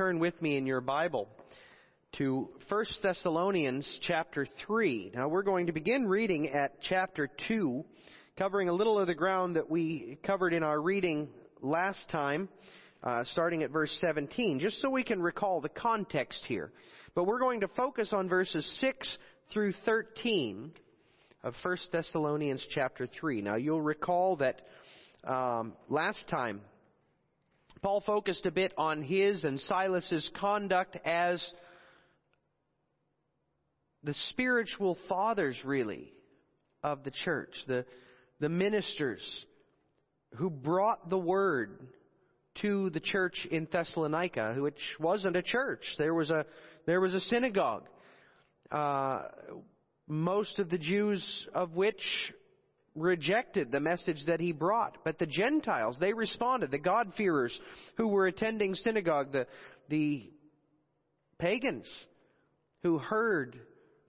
turn with me in your Bible to 1 Thessalonians chapter 3. Now we're going to begin reading at chapter 2, covering a little of the ground that we covered in our reading last time, uh, starting at verse 17, just so we can recall the context here. But we're going to focus on verses 6 through 13 of 1 Thessalonians chapter 3. Now you'll recall that um, last time Paul focused a bit on his and Silas's conduct as the spiritual fathers, really, of the church, the, the ministers who brought the word to the church in Thessalonica, which wasn't a church. There was a, there was a synagogue. Uh, most of the Jews of which rejected the message that he brought. But the Gentiles, they responded. The God-fearers who were attending synagogue, the, the pagans who heard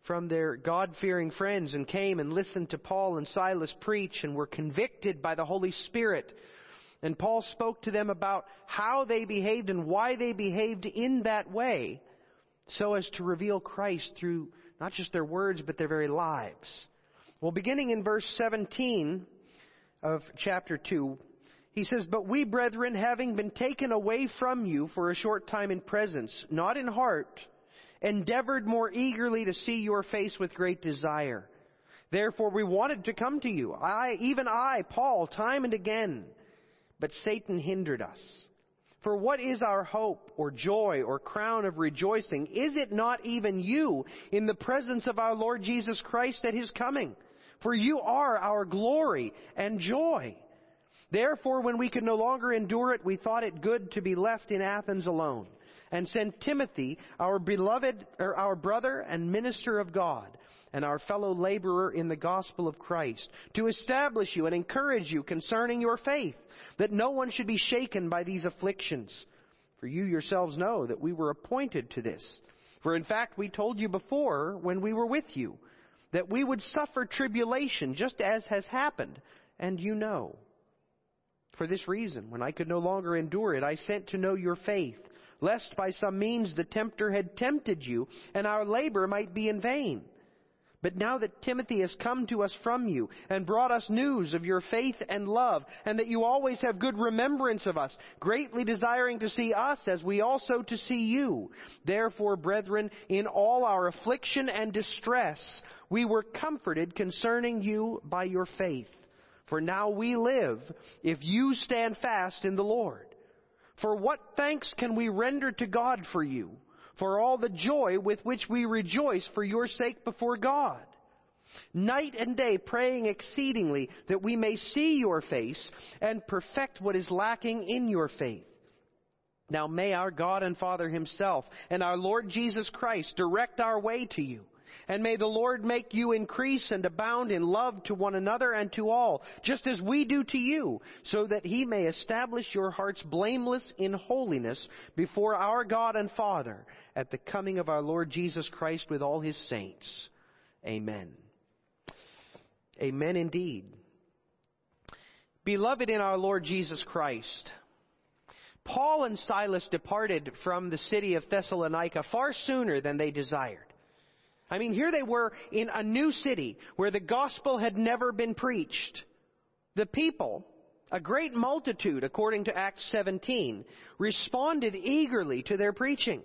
from their God-fearing friends and came and listened to Paul and Silas preach and were convicted by the Holy Spirit. And Paul spoke to them about how they behaved and why they behaved in that way so as to reveal Christ through not just their words, but their very lives. Well, beginning in verse 17 of chapter 2, he says, But we, brethren, having been taken away from you for a short time in presence, not in heart, endeavored more eagerly to see your face with great desire. Therefore we wanted to come to you, I, even I, Paul, time and again. But Satan hindered us. For what is our hope or joy or crown of rejoicing? Is it not even you in the presence of our Lord Jesus Christ at His coming? For you are our glory and joy. Therefore, when we could no longer endure it, we thought it good to be left in Athens alone, and sent Timothy, our beloved, or our brother and minister of God, and our fellow laborer in the gospel of Christ, to establish you and encourage you concerning your faith, that no one should be shaken by these afflictions. For you yourselves know that we were appointed to this. For in fact, we told you before when we were with you, that we would suffer tribulation just as has happened, and you know. For this reason, when I could no longer endure it, I sent to know your faith, lest by some means the tempter had tempted you, and our labor might be in vain. But now that Timothy has come to us from you and brought us news of your faith and love, and that you always have good remembrance of us, greatly desiring to see us as we also to see you. Therefore, brethren, in all our affliction and distress, we were comforted concerning you by your faith. For now we live if you stand fast in the Lord. For what thanks can we render to God for you? For all the joy with which we rejoice for your sake before God. Night and day praying exceedingly that we may see your face and perfect what is lacking in your faith. Now may our God and Father himself and our Lord Jesus Christ direct our way to you and may the Lord make you increase and abound in love to one another and to all, just as we do to you, so that he may establish your hearts blameless in holiness before our God and Father at the coming of our Lord Jesus Christ with all his saints. Amen. Amen indeed. Beloved in our Lord Jesus Christ, Paul and Silas departed from the city of Thessalonica far sooner than they desired. I mean, here they were in a new city where the gospel had never been preached. The people, a great multitude, according to Acts 17, responded eagerly to their preaching.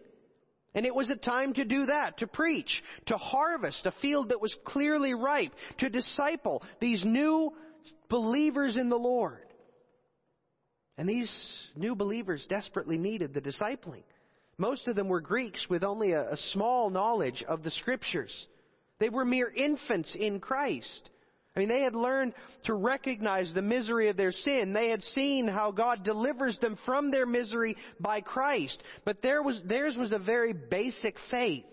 And it was a time to do that, to preach, to harvest a field that was clearly ripe, to disciple these new believers in the Lord. And these new believers desperately needed the discipling. Most of them were Greeks with only a, a small knowledge of the scriptures. They were mere infants in Christ. I mean, they had learned to recognize the misery of their sin. They had seen how God delivers them from their misery by Christ. But there was, theirs was a very basic faith.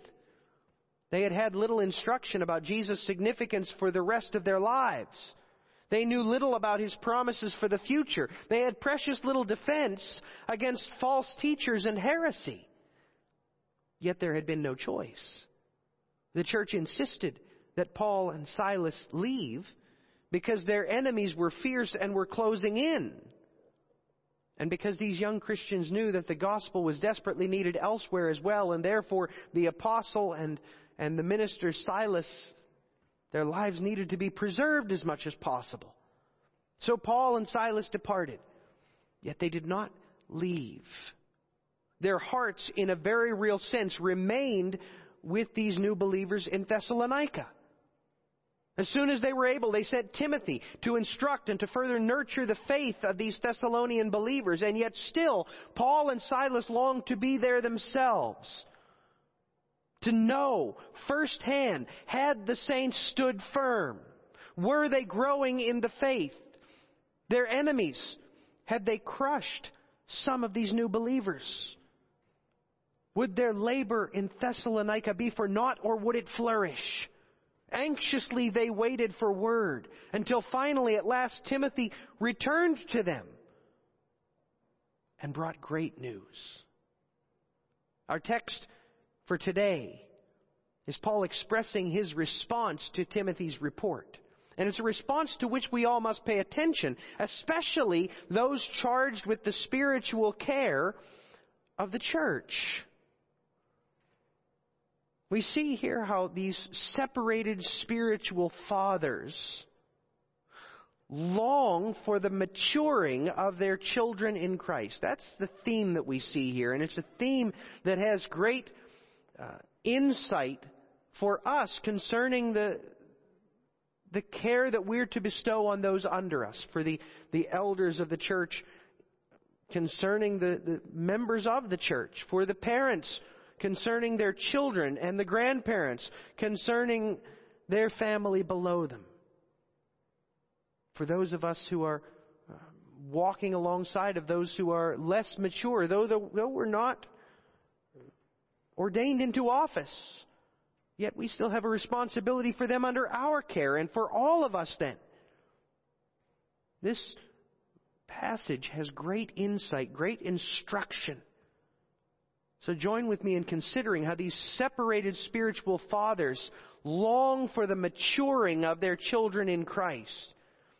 They had had little instruction about Jesus' significance for the rest of their lives. They knew little about his promises for the future. They had precious little defense against false teachers and heresy. Yet there had been no choice. The church insisted that Paul and Silas leave because their enemies were fierce and were closing in. And because these young Christians knew that the gospel was desperately needed elsewhere as well, and therefore the apostle and, and the minister Silas, their lives needed to be preserved as much as possible. So Paul and Silas departed. Yet they did not leave. Their hearts, in a very real sense, remained with these new believers in Thessalonica. As soon as they were able, they sent Timothy to instruct and to further nurture the faith of these Thessalonian believers. And yet still, Paul and Silas longed to be there themselves. To know firsthand, had the saints stood firm? Were they growing in the faith? Their enemies, had they crushed some of these new believers? Would their labor in Thessalonica be for naught or would it flourish? Anxiously they waited for word until finally at last Timothy returned to them and brought great news. Our text for today is Paul expressing his response to Timothy's report. And it's a response to which we all must pay attention, especially those charged with the spiritual care of the church. We see here how these separated spiritual fathers long for the maturing of their children in Christ. That's the theme that we see here, and it's a theme that has great uh, insight for us concerning the the care that we're to bestow on those under us, for the, the elders of the church concerning the, the members of the church, for the parents concerning their children and the grandparents concerning their family below them. For those of us who are uh, walking alongside of those who are less mature, though, though we're not ordained into office, yet we still have a responsibility for them under our care and for all of us then. This passage has great insight, great instruction so join with me in considering how these separated spiritual fathers long for the maturing of their children in Christ.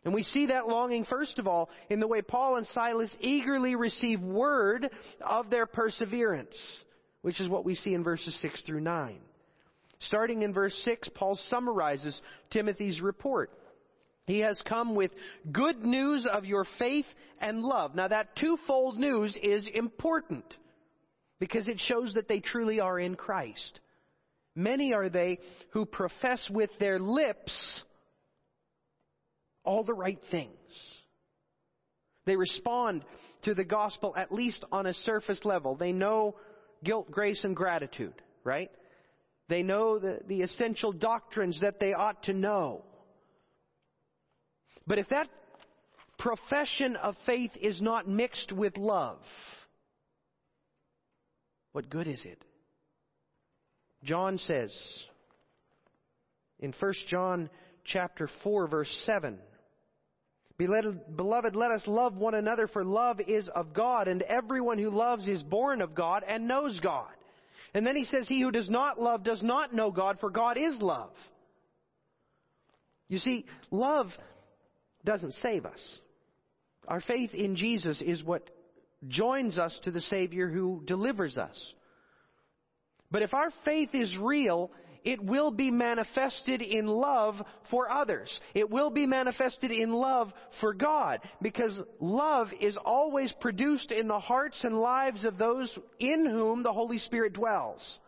And we see that longing, first of all, in the way Paul and Silas eagerly receive word of their perseverance, which is what we see in verses 6 through 9. Starting in verse 6, Paul summarizes Timothy's report. He has come with good news of your faith and love. Now that twofold news is important because it shows that they truly are in Christ. Many are they who profess with their lips all the right things. They respond to the gospel at least on a surface level. They know guilt, grace, and gratitude, right? They know the, the essential doctrines that they ought to know. But if that profession of faith is not mixed with love, what good is it? John says in 1 John chapter 4 verse 7, Beloved, let us love one another for love is of God and everyone who loves is born of God and knows God. And then he says, he who does not love does not know God for God is love. You see, love doesn't save us. Our faith in Jesus is what joins us to the Savior who delivers us. But if our faith is real, it will be manifested in love for others. It will be manifested in love for God because love is always produced in the hearts and lives of those in whom the Holy Spirit dwells.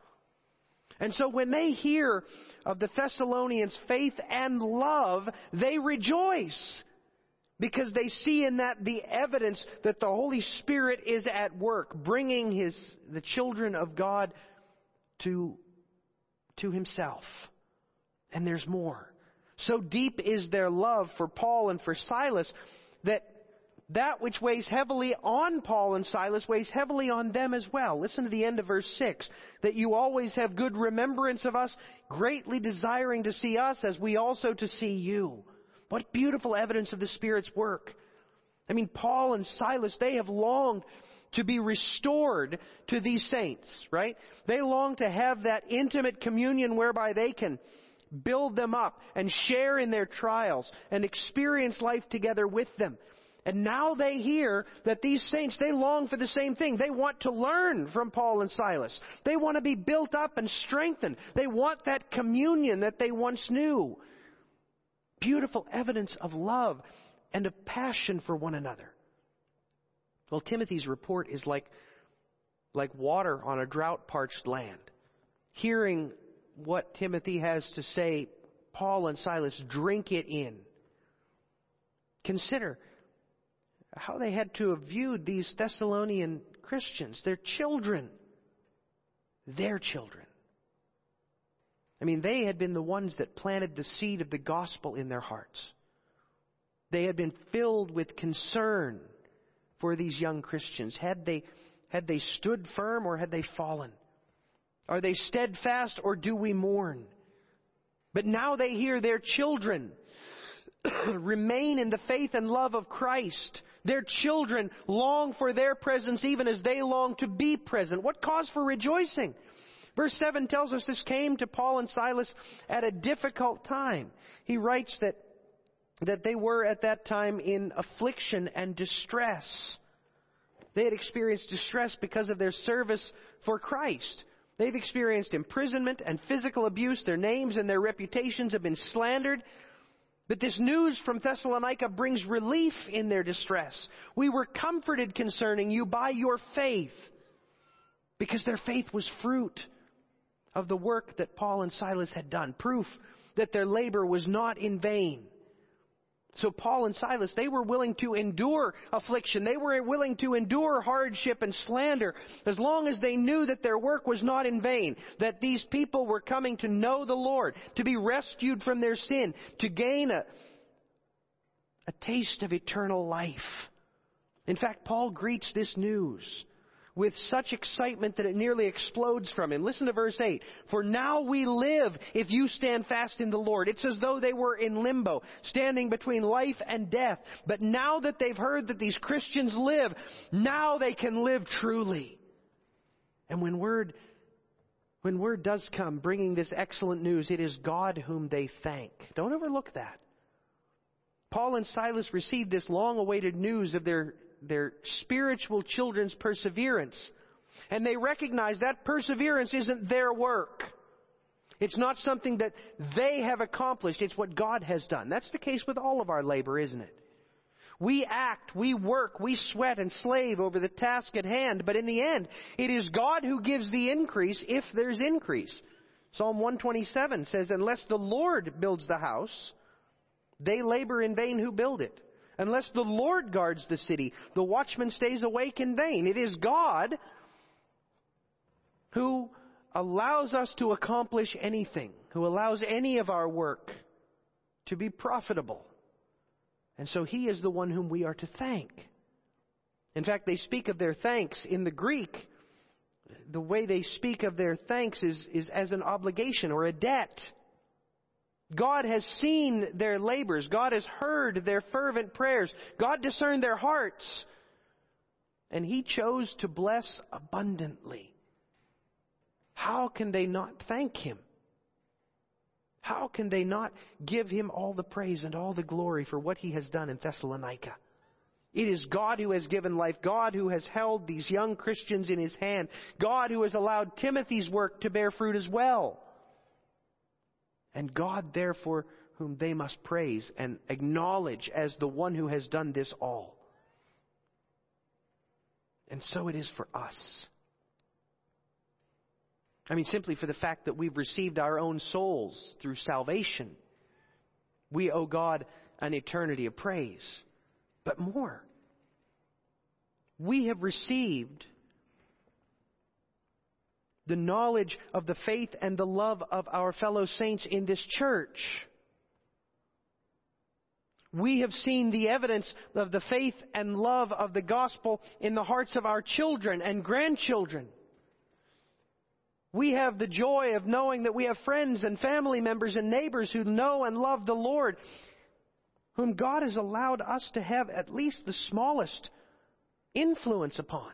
And so when they hear of the Thessalonians' faith and love, they rejoice because they see in that the evidence that the Holy Spirit is at work, bringing his, the children of God to, to himself. And there's more. So deep is their love for Paul and for Silas that that which weighs heavily on Paul and Silas weighs heavily on them as well. Listen to the end of verse 6. That you always have good remembrance of us, greatly desiring to see us as we also to see you. What beautiful evidence of the Spirit's work. I mean, Paul and Silas, they have longed to be restored to these saints, right? They long to have that intimate communion whereby they can build them up and share in their trials and experience life together with them. And now they hear that these saints, they long for the same thing. They want to learn from Paul and Silas. They want to be built up and strengthened. They want that communion that they once knew. Beautiful evidence of love and of passion for one another. Well, Timothy's report is like, like water on a drought parched land. Hearing what Timothy has to say, Paul and Silas drink it in. Consider how they had to have viewed these Thessalonian Christians, their children, their children. I mean, they had been the ones that planted the seed of the gospel in their hearts. They had been filled with concern for these young Christians. Had they, had they stood firm or had they fallen? Are they steadfast or do we mourn? But now they hear their children remain in the faith and love of Christ. Their children long for their presence even as they long to be present. What cause for rejoicing? Verse 7 tells us this came to Paul and Silas at a difficult time. He writes that, that they were at that time in affliction and distress. They had experienced distress because of their service for Christ. They've experienced imprisonment and physical abuse. Their names and their reputations have been slandered. But this news from Thessalonica brings relief in their distress. We were comforted concerning you by your faith, because their faith was fruit of the work that Paul and Silas had done, proof that their labor was not in vain. So Paul and Silas, they were willing to endure affliction. They were willing to endure hardship and slander as long as they knew that their work was not in vain, that these people were coming to know the Lord, to be rescued from their sin, to gain a, a taste of eternal life. In fact, Paul greets this news with such excitement that it nearly explodes from him. Listen to verse 8. For now we live if you stand fast in the Lord. It's as though they were in limbo, standing between life and death. But now that they've heard that these Christians live, now they can live truly. And when word, when word does come bringing this excellent news, it is God whom they thank. Don't overlook that. Paul and Silas received this long awaited news of their their spiritual children's perseverance. And they recognize that perseverance isn't their work. It's not something that they have accomplished. It's what God has done. That's the case with all of our labor, isn't it? We act, we work, we sweat and slave over the task at hand, but in the end, it is God who gives the increase if there's increase. Psalm 127 says, Unless the Lord builds the house, they labor in vain who build it. Unless the Lord guards the city, the watchman stays awake in vain. It is God who allows us to accomplish anything, who allows any of our work to be profitable. And so He is the one whom we are to thank. In fact, they speak of their thanks in the Greek. The way they speak of their thanks is, is as an obligation or a debt. God has seen their labors. God has heard their fervent prayers. God discerned their hearts. And He chose to bless abundantly. How can they not thank Him? How can they not give Him all the praise and all the glory for what He has done in Thessalonica? It is God who has given life, God who has held these young Christians in His hand, God who has allowed Timothy's work to bear fruit as well and God, therefore, whom they must praise and acknowledge as the one who has done this all. And so it is for us. I mean, simply for the fact that we've received our own souls through salvation, we owe God an eternity of praise. But more, we have received the knowledge of the faith and the love of our fellow saints in this church. We have seen the evidence of the faith and love of the gospel in the hearts of our children and grandchildren. We have the joy of knowing that we have friends and family members and neighbors who know and love the Lord, whom God has allowed us to have at least the smallest influence upon.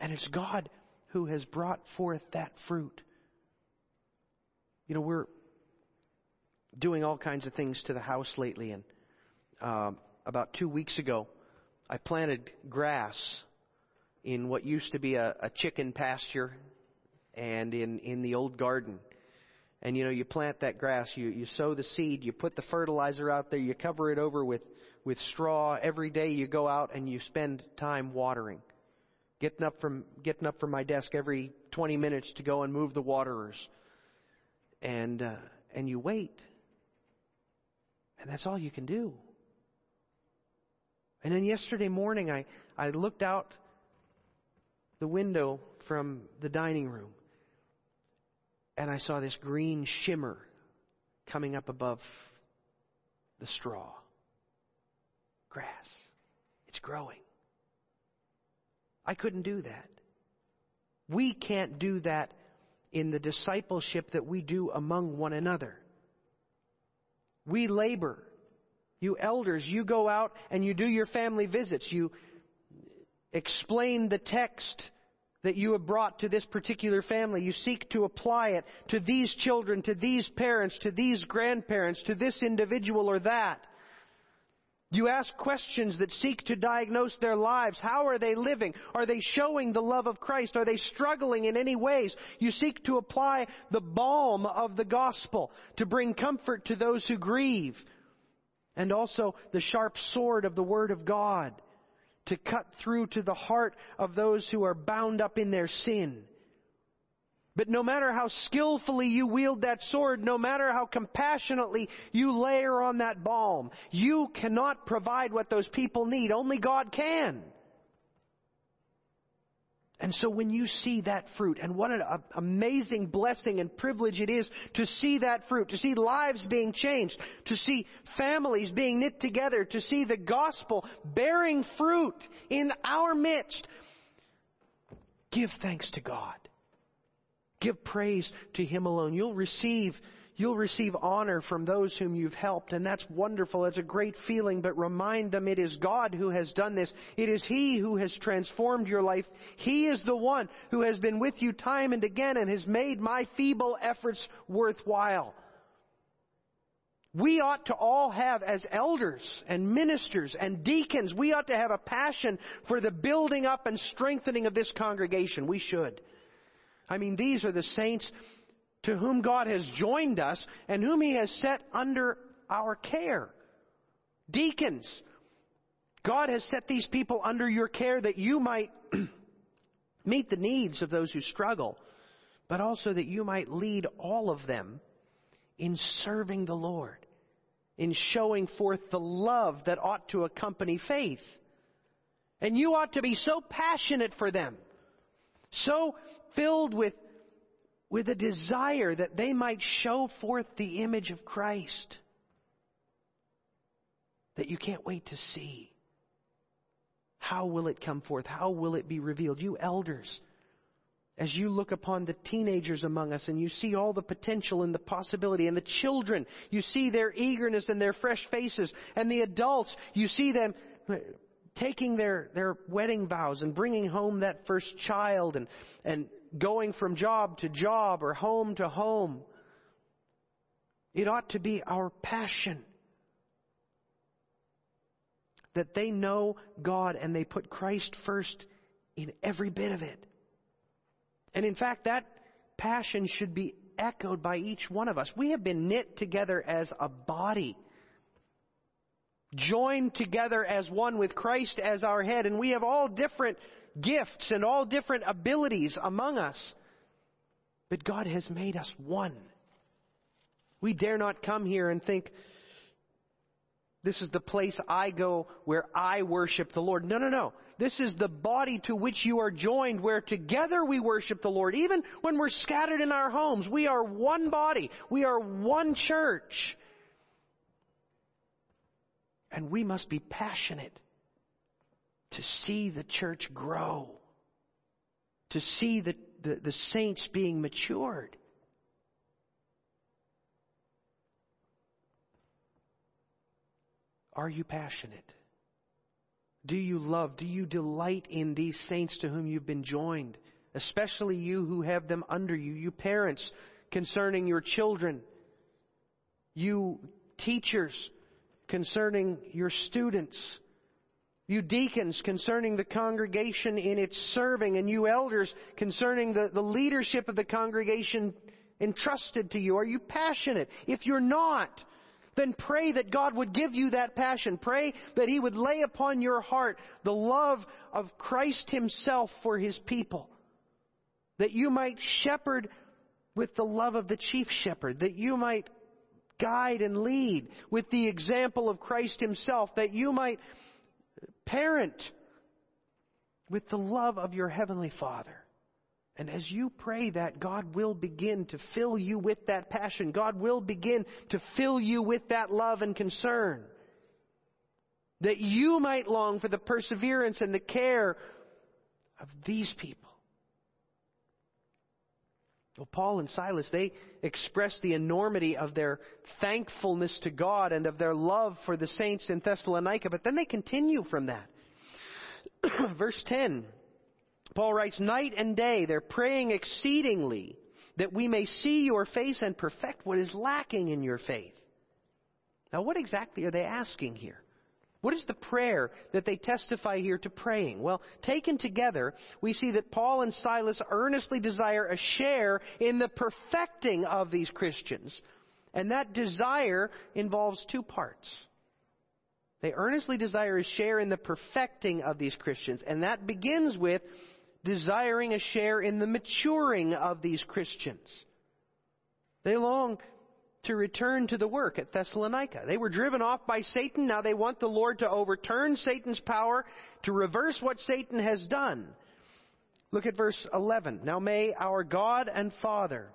And it's God who has brought forth that fruit. You know, we're doing all kinds of things to the house lately, and um, about two weeks ago, I planted grass in what used to be a, a chicken pasture and in, in the old garden. And you know, you plant that grass, you, you sow the seed, you put the fertilizer out there, you cover it over with, with straw. Every day you go out and you spend time watering. Getting up from, getting up from my desk every 20 minutes to go and move the waterers. And, uh, and you wait. And that's all you can do. And then yesterday morning, I, I looked out the window from the dining room and I saw this green shimmer coming up above the straw. Grass. It's growing. I couldn't do that. We can't do that in the discipleship that we do among one another. We labor. You elders, you go out and you do your family visits. You explain the text that you have brought to this particular family. You seek to apply it to these children, to these parents, to these grandparents, to this individual or that. You ask questions that seek to diagnose their lives. How are they living? Are they showing the love of Christ? Are they struggling in any ways? You seek to apply the balm of the gospel to bring comfort to those who grieve. And also the sharp sword of the Word of God to cut through to the heart of those who are bound up in their sin. But no matter how skillfully you wield that sword, no matter how compassionately you layer on that balm, you cannot provide what those people need. Only God can. And so when you see that fruit, and what an amazing blessing and privilege it is to see that fruit, to see lives being changed, to see families being knit together, to see the gospel bearing fruit in our midst, give thanks to God. Give praise to Him alone. You'll receive You'll receive honor from those whom you've helped, and that's wonderful. It's a great feeling, but remind them it is God who has done this. It is He who has transformed your life. He is the one who has been with you time and again and has made my feeble efforts worthwhile. We ought to all have, as elders and ministers and deacons, we ought to have a passion for the building up and strengthening of this congregation. We should. I mean, these are the saints to whom God has joined us and whom He has set under our care. Deacons, God has set these people under your care that you might meet the needs of those who struggle, but also that you might lead all of them in serving the Lord, in showing forth the love that ought to accompany faith. And you ought to be so passionate for them, so filled with with a desire that they might show forth the image of Christ that you can't wait to see. How will it come forth? How will it be revealed? You elders, as you look upon the teenagers among us and you see all the potential and the possibility, and the children, you see their eagerness and their fresh faces, and the adults, you see them taking their, their wedding vows and bringing home that first child and, and going from job to job or home to home. It ought to be our passion that they know God and they put Christ first in every bit of it. And in fact, that passion should be echoed by each one of us. We have been knit together as a body, joined together as one with Christ as our head, and we have all different gifts and all different abilities among us. But God has made us one. We dare not come here and think, this is the place I go where I worship the Lord. No, no, no. This is the body to which you are joined where together we worship the Lord. Even when we're scattered in our homes, we are one body. We are one church. And we must be passionate to see the church grow, to see the, the, the saints being matured. Are you passionate? Do you love? Do you delight in these saints to whom you've been joined? Especially you who have them under you, you parents concerning your children, you teachers concerning your students, you deacons concerning the congregation in its serving, and you elders concerning the, the leadership of the congregation entrusted to you? Are you passionate? If you're not, then pray that God would give you that passion. Pray that He would lay upon your heart the love of Christ Himself for His people. That you might shepherd with the love of the chief shepherd. That you might guide and lead with the example of Christ Himself. That you might parent with the love of your Heavenly Father. And as you pray that, God will begin to fill you with that passion. God will begin to fill you with that love and concern. That you might long for the perseverance and the care of these people. Well, Paul and Silas, they express the enormity of their thankfulness to God and of their love for the saints in Thessalonica, but then they continue from that. Verse 10 Paul writes, night and day they're praying exceedingly that we may see your face and perfect what is lacking in your faith. Now what exactly are they asking here? What is the prayer that they testify here to praying? Well, taken together, we see that Paul and Silas earnestly desire a share in the perfecting of these Christians. And that desire involves two parts. They earnestly desire a share in the perfecting of these Christians. And that begins with desiring a share in the maturing of these Christians. They long to return to the work at Thessalonica. They were driven off by Satan. Now they want the Lord to overturn Satan's power, to reverse what Satan has done. Look at verse 11. Now may our God and Father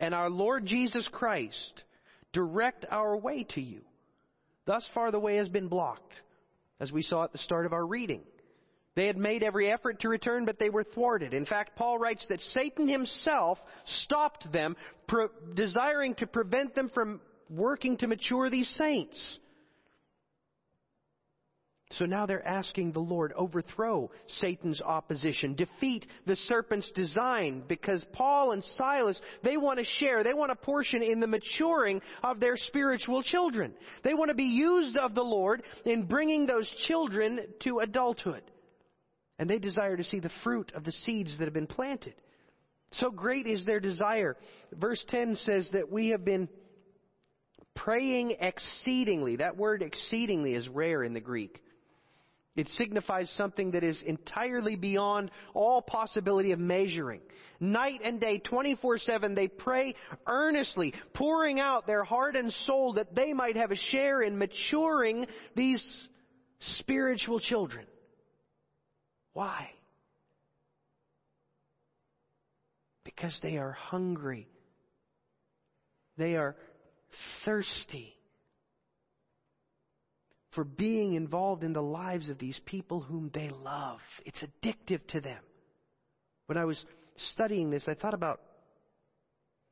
and our Lord Jesus Christ direct our way to you. Thus far the way has been blocked, as we saw at the start of our reading. They had made every effort to return, but they were thwarted. In fact, Paul writes that Satan himself stopped them, desiring to prevent them from working to mature these saints. So now they're asking the Lord, overthrow Satan's opposition, defeat the serpent's design, because Paul and Silas, they want to share, they want a portion in the maturing of their spiritual children. They want to be used of the Lord in bringing those children to adulthood and they desire to see the fruit of the seeds that have been planted. So great is their desire. Verse 10 says that we have been praying exceedingly. That word exceedingly is rare in the Greek. It signifies something that is entirely beyond all possibility of measuring. Night and day, 24-7, they pray earnestly, pouring out their heart and soul that they might have a share in maturing these spiritual children. Why? Because they are hungry. They are thirsty for being involved in the lives of these people whom they love. It's addictive to them. When I was studying this, I thought about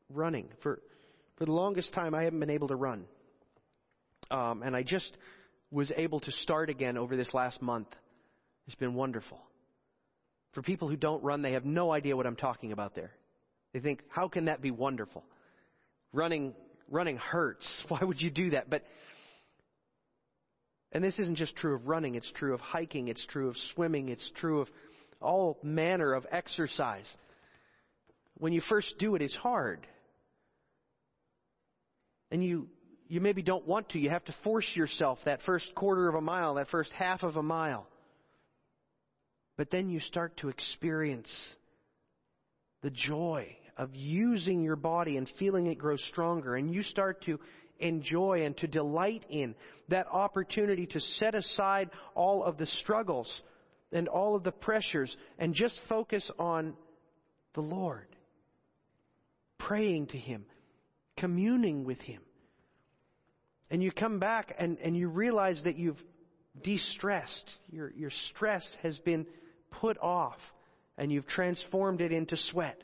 running. For, for the longest time, I haven't been able to run. Um, and I just was able to start again over this last month. It's been wonderful. For people who don't run, they have no idea what I'm talking about there. They think, how can that be wonderful? Running, running hurts. Why would you do that? But, and this isn't just true of running, it's true of hiking, it's true of swimming, it's true of all manner of exercise. When you first do it, it's hard. And you, you maybe don't want to. You have to force yourself that first quarter of a mile, that first half of a mile. But then you start to experience the joy of using your body and feeling it grow stronger. And you start to enjoy and to delight in that opportunity to set aside all of the struggles and all of the pressures and just focus on the Lord. Praying to Him, communing with Him. And you come back and, and you realize that you've de-stressed. Your, your stress has been put off and you've transformed it into sweat.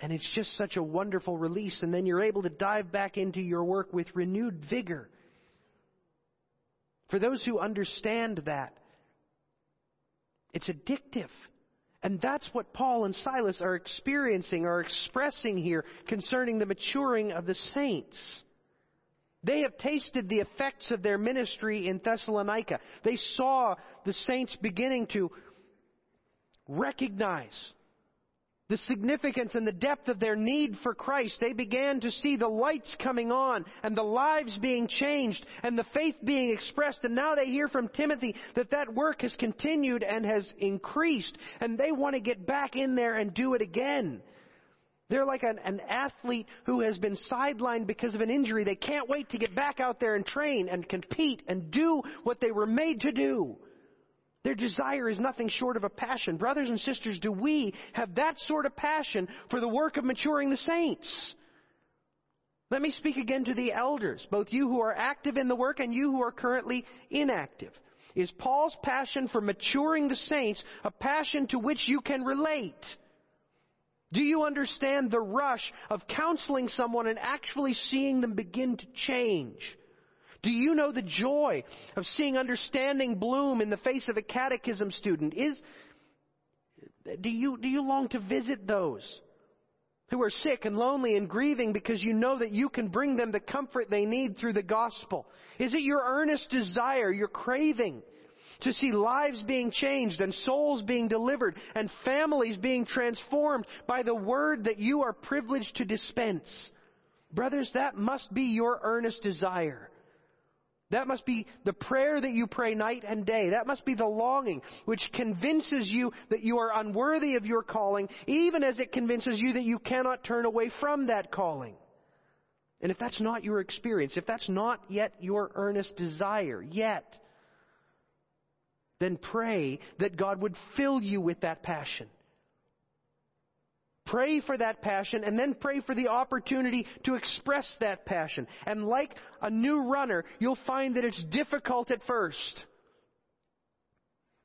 And it's just such a wonderful release. And then you're able to dive back into your work with renewed vigor. For those who understand that, it's addictive. And that's what Paul and Silas are experiencing, are expressing here concerning the maturing of the saints. They have tasted the effects of their ministry in Thessalonica. They saw the saints beginning to recognize the significance and the depth of their need for Christ. They began to see the lights coming on and the lives being changed and the faith being expressed. And now they hear from Timothy that that work has continued and has increased and they want to get back in there and do it again. They're like an, an, athlete who has been sidelined because of an injury. They can't wait to get back out there and train and compete and do what they were made to do. Their desire is nothing short of a passion. Brothers and sisters, do we have that sort of passion for the work of maturing the saints? Let me speak again to the elders, both you who are active in the work and you who are currently inactive. Is Paul's passion for maturing the saints a passion to which you can relate? Do you understand the rush of counseling someone and actually seeing them begin to change? Do you know the joy of seeing understanding bloom in the face of a catechism student? Is, do you, do you long to visit those who are sick and lonely and grieving because you know that you can bring them the comfort they need through the gospel? Is it your earnest desire, your craving to see lives being changed and souls being delivered and families being transformed by the word that you are privileged to dispense? Brothers, that must be your earnest desire. That must be the prayer that you pray night and day. That must be the longing which convinces you that you are unworthy of your calling, even as it convinces you that you cannot turn away from that calling. And if that's not your experience, if that's not yet your earnest desire, yet, then pray that God would fill you with that passion. Pray for that passion and then pray for the opportunity to express that passion. And like a new runner, you'll find that it's difficult at first.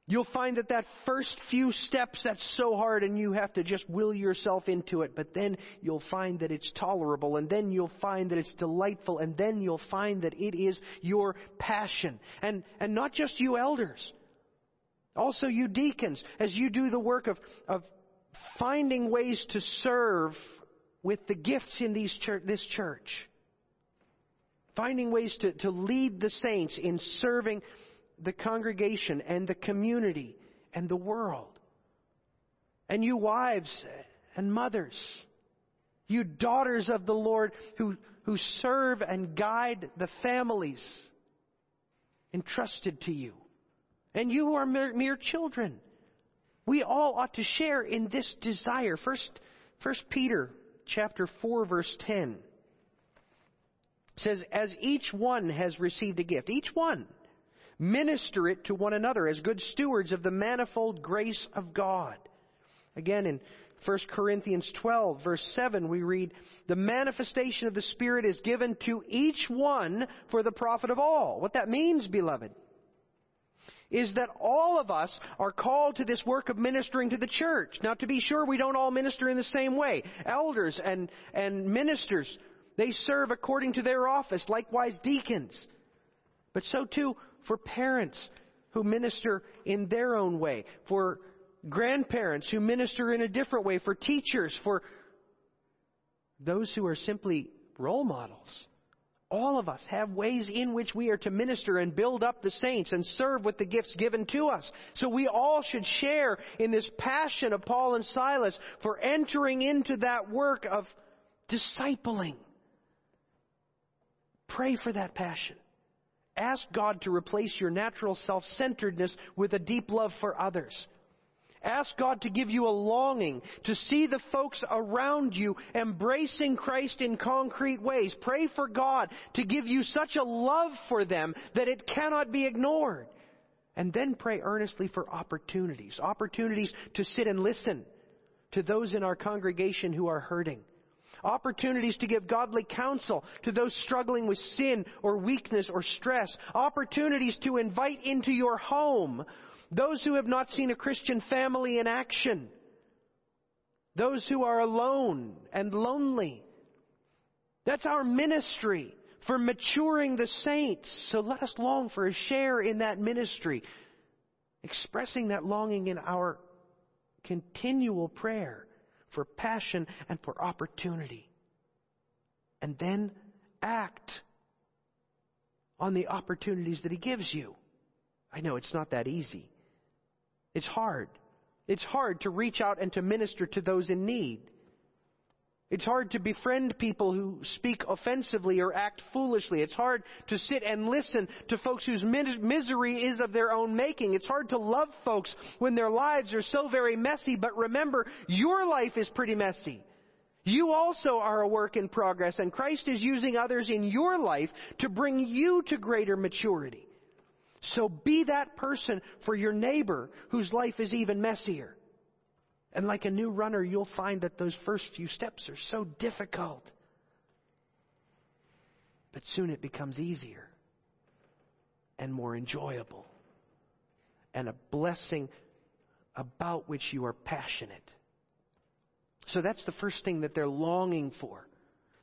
You'll find that that first few steps, that's so hard and you have to just will yourself into it. But then you'll find that it's tolerable and then you'll find that it's delightful and then you'll find that it is your passion. And, and not just you elders. Also you deacons, as you do the work of, of finding ways to serve with the gifts in these church, this church. Finding ways to, to lead the saints in serving the congregation and the community and the world. And you wives and mothers, you daughters of the Lord who, who serve and guide the families entrusted to you. And you who are mere, mere children we all ought to share in this desire. First, First Peter chapter 4 verse 10 says, as each one has received a gift, each one, minister it to one another as good stewards of the manifold grace of God. Again, in 1 Corinthians 12 verse 7 we read, the manifestation of the Spirit is given to each one for the profit of all. What that means, beloved, is that all of us are called to this work of ministering to the church. Now to be sure, we don't all minister in the same way. Elders and, and ministers, they serve according to their office, likewise deacons. But so too for parents who minister in their own way, for grandparents who minister in a different way, for teachers, for those who are simply role models. All of us have ways in which we are to minister and build up the saints and serve with the gifts given to us. So we all should share in this passion of Paul and Silas for entering into that work of discipling. Pray for that passion. Ask God to replace your natural self-centeredness with a deep love for others. Ask God to give you a longing to see the folks around you embracing Christ in concrete ways. Pray for God to give you such a love for them that it cannot be ignored. And then pray earnestly for opportunities. Opportunities to sit and listen to those in our congregation who are hurting. Opportunities to give godly counsel to those struggling with sin or weakness or stress. Opportunities to invite into your home those who have not seen a Christian family in action. Those who are alone and lonely. That's our ministry for maturing the saints. So let us long for a share in that ministry, expressing that longing in our continual prayer for passion and for opportunity. And then act on the opportunities that He gives you. I know it's not that easy. It's hard. It's hard to reach out and to minister to those in need. It's hard to befriend people who speak offensively or act foolishly. It's hard to sit and listen to folks whose misery is of their own making. It's hard to love folks when their lives are so very messy, but remember, your life is pretty messy. You also are a work in progress, and Christ is using others in your life to bring you to greater maturity. So be that person for your neighbor whose life is even messier. And like a new runner, you'll find that those first few steps are so difficult. But soon it becomes easier and more enjoyable and a blessing about which you are passionate. So that's the first thing that they're longing for.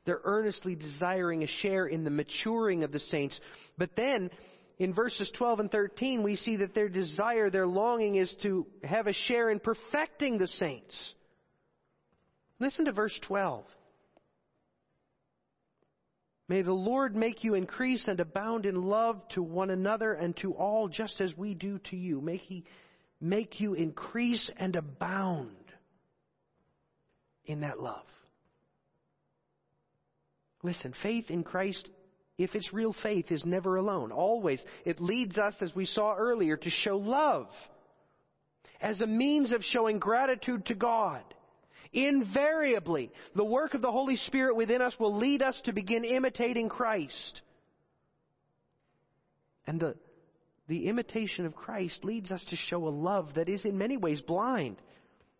They're earnestly desiring a share in the maturing of the saints. But then in verses 12 and 13, we see that their desire, their longing is to have a share in perfecting the saints. Listen to verse 12. May the Lord make you increase and abound in love to one another and to all, just as we do to you. May He make you increase and abound in that love. Listen, faith in Christ if it's real faith, is never alone. Always. It leads us, as we saw earlier, to show love as a means of showing gratitude to God. Invariably, the work of the Holy Spirit within us will lead us to begin imitating Christ. And the, the imitation of Christ leads us to show a love that is in many ways blind.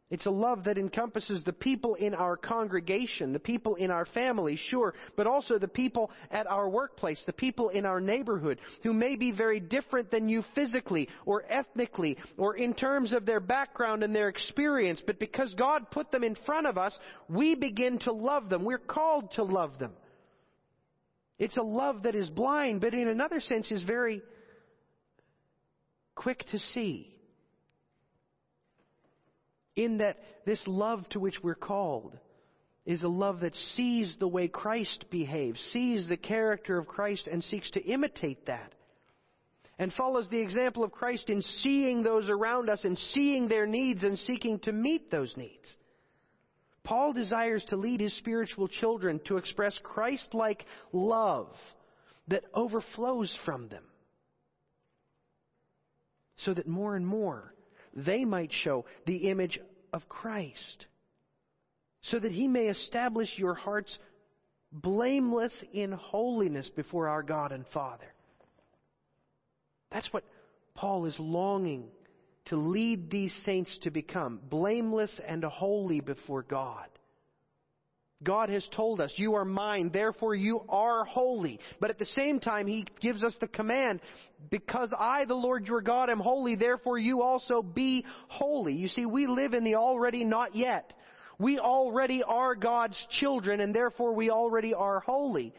It's a love that encompasses the people in our congregation, the people in our family, sure, but also the people at our workplace, the people in our neighborhood, who may be very different than you physically or ethnically or in terms of their background and their experience, but because God put them in front of us, we begin to love them. We're called to love them. It's a love that is blind, but in another sense is very quick to see in that this love to which we're called is a love that sees the way Christ behaves, sees the character of Christ, and seeks to imitate that. And follows the example of Christ in seeing those around us and seeing their needs and seeking to meet those needs. Paul desires to lead his spiritual children to express Christ like love that overflows from them. So that more and more they might show the image of Christ, so that he may establish your hearts blameless in holiness before our God and Father. That's what Paul is longing to lead these saints to become blameless and holy before God. God has told us, you are mine, therefore you are holy. But at the same time, He gives us the command, because I, the Lord your God, am holy, therefore you also be holy. You see, we live in the already not yet. We already are God's children, and therefore we already are holy.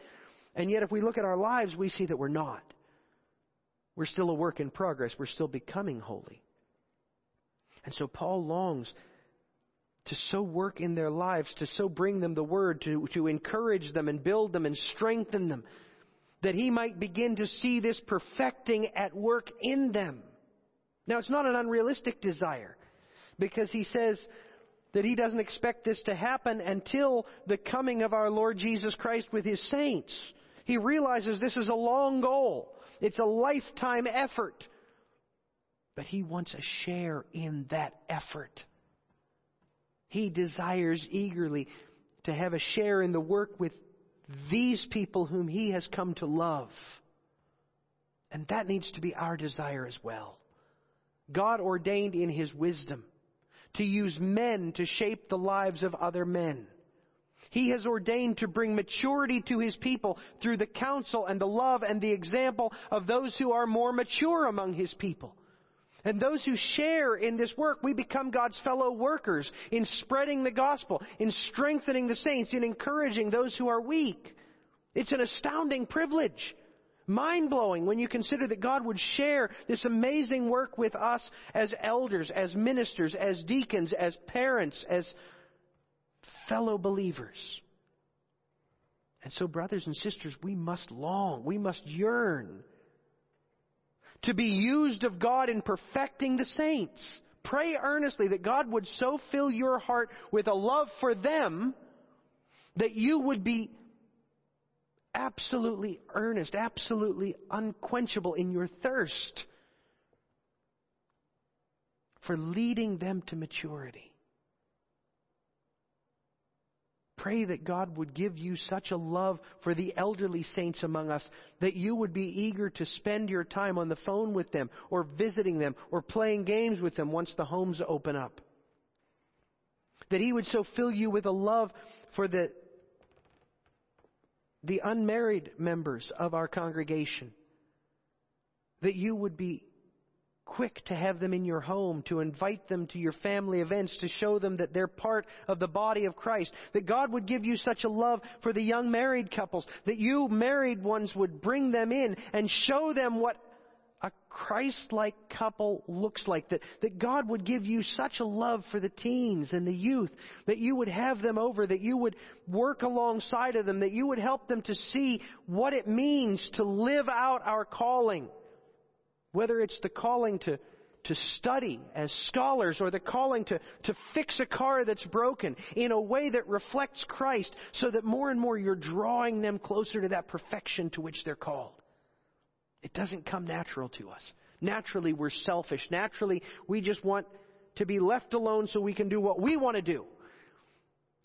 And yet if we look at our lives, we see that we're not. We're still a work in progress. We're still becoming holy. And so Paul longs to so work in their lives, to so bring them the word, to, to encourage them and build them and strengthen them, that he might begin to see this perfecting at work in them. Now, it's not an unrealistic desire, because he says that he doesn't expect this to happen until the coming of our Lord Jesus Christ with his saints. He realizes this is a long goal. It's a lifetime effort. But he wants a share in that effort. He desires eagerly to have a share in the work with these people whom He has come to love. And that needs to be our desire as well. God ordained in His wisdom to use men to shape the lives of other men. He has ordained to bring maturity to His people through the counsel and the love and the example of those who are more mature among His people. And those who share in this work, we become God's fellow workers in spreading the gospel, in strengthening the saints, in encouraging those who are weak. It's an astounding privilege. Mind blowing when you consider that God would share this amazing work with us as elders, as ministers, as deacons, as parents, as fellow believers. And so, brothers and sisters, we must long, we must yearn to be used of God in perfecting the saints. Pray earnestly that God would so fill your heart with a love for them that you would be absolutely earnest, absolutely unquenchable in your thirst for leading them to maturity. Pray that God would give you such a love for the elderly saints among us that you would be eager to spend your time on the phone with them or visiting them or playing games with them once the homes open up. That He would so fill you with a love for the, the unmarried members of our congregation that you would be quick to have them in your home, to invite them to your family events, to show them that they're part of the body of Christ. That God would give you such a love for the young married couples, that you married ones would bring them in and show them what a Christ-like couple looks like. That, that God would give you such a love for the teens and the youth, that you would have them over, that you would work alongside of them, that you would help them to see what it means to live out our calling whether it's the calling to, to study as scholars or the calling to, to fix a car that's broken in a way that reflects Christ so that more and more you're drawing them closer to that perfection to which they're called. It doesn't come natural to us. Naturally, we're selfish. Naturally, we just want to be left alone so we can do what we want to do.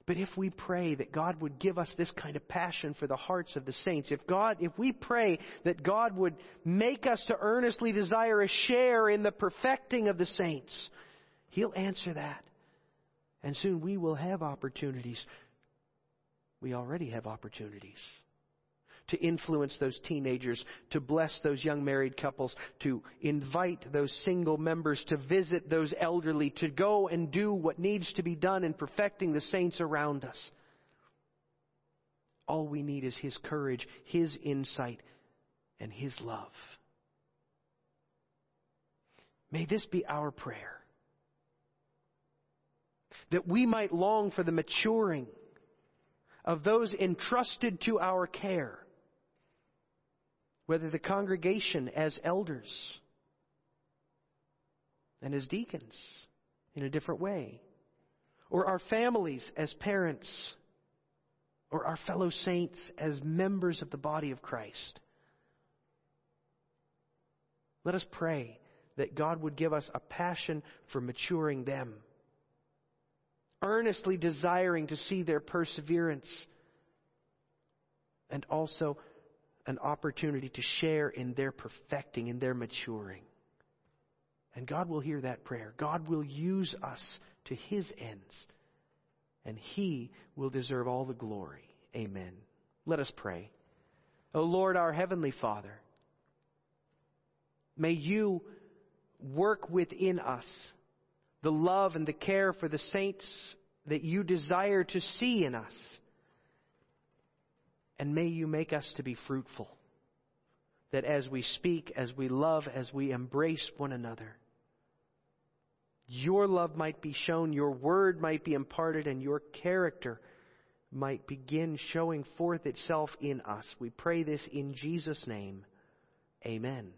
But if we pray that God would give us this kind of passion for the hearts of the saints, if God, if we pray that God would make us to earnestly desire a share in the perfecting of the saints, He'll answer that. And soon we will have opportunities. We already have opportunities to influence those teenagers, to bless those young married couples, to invite those single members, to visit those elderly, to go and do what needs to be done in perfecting the saints around us. All we need is His courage, His insight, and His love. May this be our prayer. That we might long for the maturing of those entrusted to our care whether the congregation as elders and as deacons in a different way, or our families as parents, or our fellow saints as members of the body of Christ. Let us pray that God would give us a passion for maturing them, earnestly desiring to see their perseverance, and also an opportunity to share in their perfecting, in their maturing. And God will hear that prayer. God will use us to His ends. And He will deserve all the glory. Amen. Let us pray. O Lord, our Heavenly Father, may you work within us the love and the care for the saints that you desire to see in us. And may you make us to be fruitful. That as we speak, as we love, as we embrace one another, your love might be shown, your word might be imparted, and your character might begin showing forth itself in us. We pray this in Jesus' name. Amen.